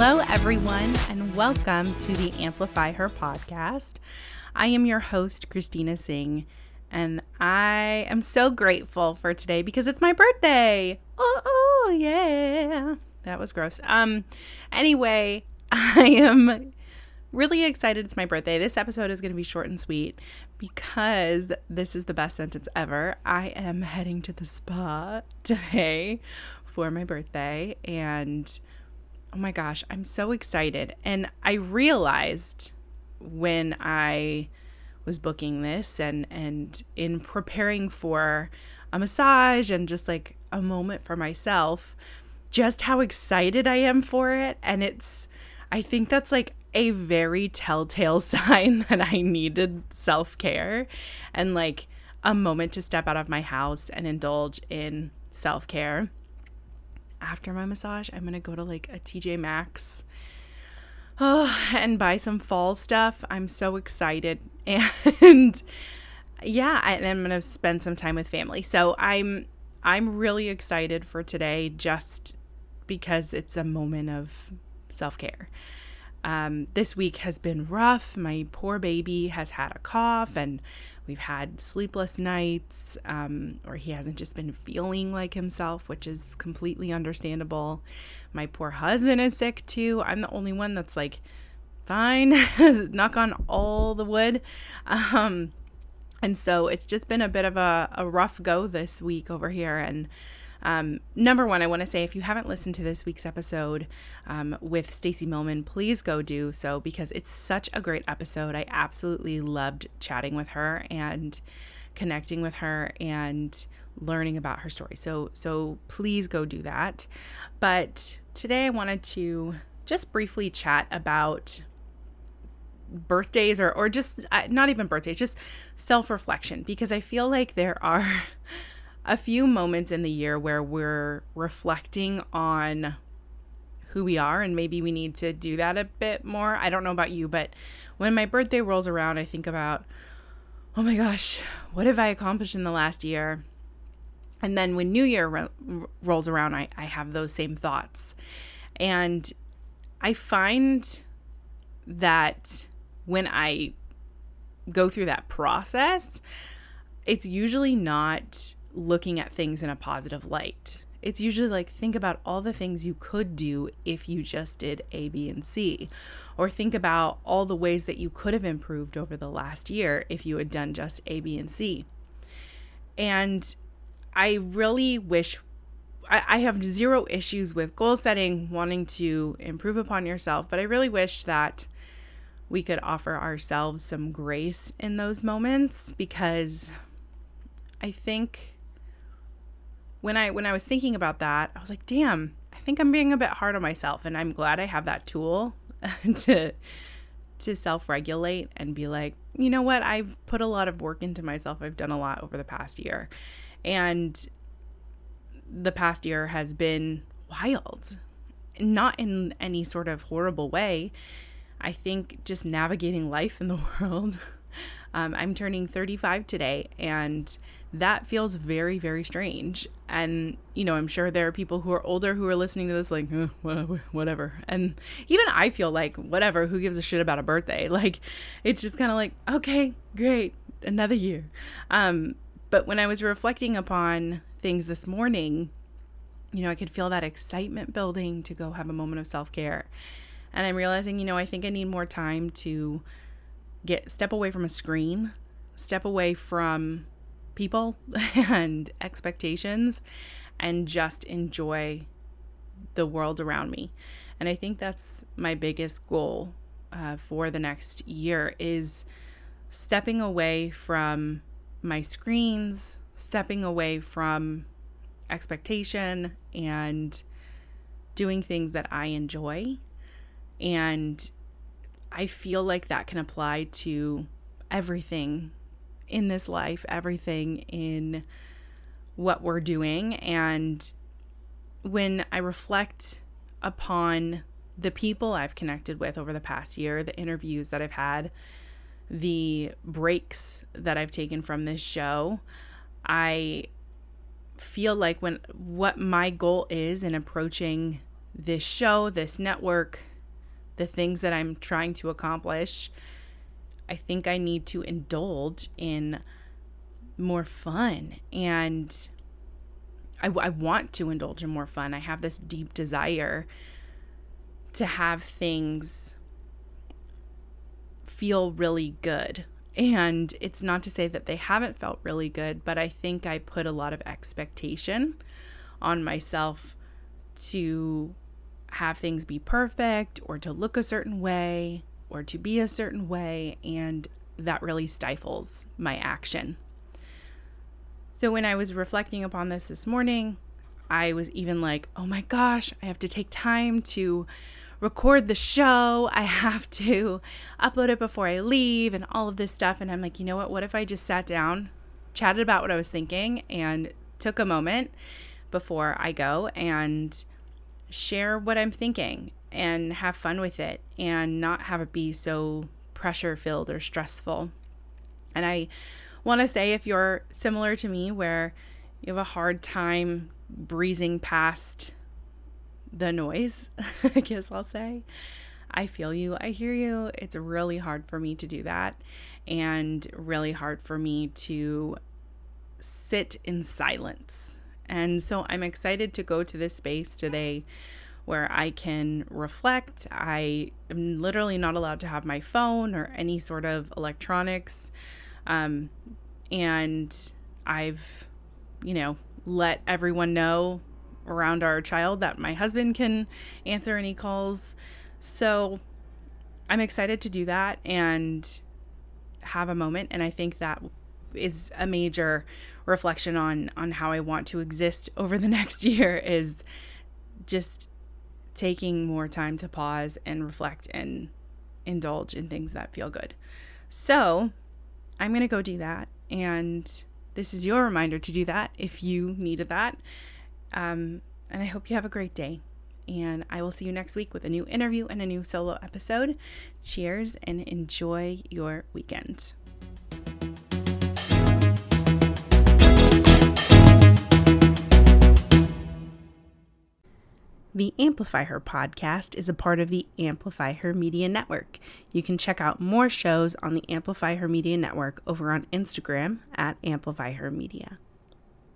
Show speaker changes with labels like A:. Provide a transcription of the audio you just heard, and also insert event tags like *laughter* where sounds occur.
A: Hello, everyone, and welcome to the Amplify Her podcast. I am your host, Christina Singh, and I am so grateful for today because it's my birthday. Oh, oh yeah. That was gross. Um anyway, *laughs* I am really excited it's my birthday. This episode is going to be short and sweet because this is the best sentence ever. I am heading to the spa *laughs* today for my birthday and oh my gosh, I'm so excited. And I realized when I was booking this and and in preparing for a massage and just like a moment for myself, just how excited I am for it and it's I think that's like a very telltale *laughs* sign that I needed self-care and like a moment to step out of my house and indulge in self-care after my massage, I'm gonna go to like a TJ Maxx oh, and buy some fall stuff. I'm so excited. *laughs* And yeah, I, and I'm gonna spend some time with family. So I'm I'm really excited for today just because it's a moment of self-care. Um, this week has been rough. My poor baby has had a cough and We've had sleepless nights, um, or he hasn't just been feeling like himself, which is completely understandable. My poor husband is sick too. I'm the only one that's like, fine, *laughs* knock on all the wood. Um, and so it's just been a bit of a, a rough go this week over here. And um, number one, I want to say if you haven't listened to this week's episode um, with Stacey Millman, please go do so because it's such a great episode. I absolutely loved chatting with her and connecting with her and learning about her story. So so please go do that. But today I wanted to just briefly chat about birthdays or or just uh, not even birthdays, just self-reflection because I feel like there are *laughs* a few moments in the year where we're reflecting on who we are and maybe we need to do that a bit more. I don't know about you, but when my birthday rolls around, I think about, oh my gosh, what have I accomplished in the last year? And then when New Year ro- rolls around, I, I have those same thoughts. And I find that when I go through that process, it's usually not looking at things in a positive light. It's usually like, think about all the things you could do if you just did A, B, and C. Or think about all the ways that you could have improved over the last year if you had done just A, B, and C. And I really wish I, I have zero issues with goal setting, wanting to improve upon yourself, but I really wish that we could offer ourselves some grace in those moments because I think when I when I was thinking about that, I was like, damn, I think I'm being a bit hard on myself and I'm glad I have that tool *laughs* to to self-regulate and be like, you know what? I've put a lot of work into myself. I've done a lot over the past year. And the past year has been wild. Not in any sort of horrible way. I think just navigating life in the *laughs* world. Um, I'm turning 35 today, and that feels very, very strange. And, you know, I'm sure there are people who are older who are listening to this, like, eh, whatever. And even I feel like, whatever, who gives a shit about a birthday? *laughs* Like, it's just kind of like, okay, great, another year. Um, but when I was reflecting upon things this morning, you know, I could feel that excitement building to go have a moment of self care. And I'm realizing, you know, I think I need more time to get step away from a screen, step away from people *laughs* and expectations and just enjoy the world around me. And I think that's my biggest goal uh, for the next year is stepping away from my screens, stepping away from expectation and doing things that I enjoy. And I feel like that can apply to everything in this life, everything in what we're doing. And when I reflect upon the people I've connected with over the past year, the interviews that I've had, the breaks that I've taken from this show, I feel like when what my goal is in approaching this show, this network, the things that I'm trying to accomplish, I think I need to indulge in more fun. And I, I want to indulge in more fun. I have this deep desire to have things feel really good. And it's not to say that they haven't felt really good, but I think I put a lot of expectation on myself to have things be perfect or to look a certain way or to be a certain way. And that really stifles my action. So when I was reflecting upon this this morning, I was even like, oh my gosh, I have to take time to record the show. *laughs* I have to upload it before I leave and all of this stuff. And I'm like, you know what? What if I just sat down, chatted about what I was thinking, and took a moment before I go and share what I'm thinking and have fun with it and not have it be so pressure filled or stressful. And I want to say if you're similar to me, where you have a hard time breezing past the noise, *laughs* I guess I'll say. I feel you. I hear you. It's really hard for me to do that and really hard for me to sit in silence. And so I'm excited to go to this space today where I can reflect. I am literally not allowed to have my phone or any sort of electronics. Um, and I've, you know, let everyone know around our child that my husband can answer any calls. So I'm excited to do that and have a moment. And I think that is a major reflection on on how I want to exist over the *laughs* next year is just taking more time to pause and reflect and indulge in things that feel good. So, I'm going to go do that and this is your reminder to do that if you needed that. Um, and I hope you have a great day. And I will see you next week with a new interview and a new solo episode. Cheers and enjoy your weekend. The Amplify Her podcast is a part of the Amplify Her Media Network. You can check out more shows on the Amplify Her Media Network over on Instagram at Amplify Her Media.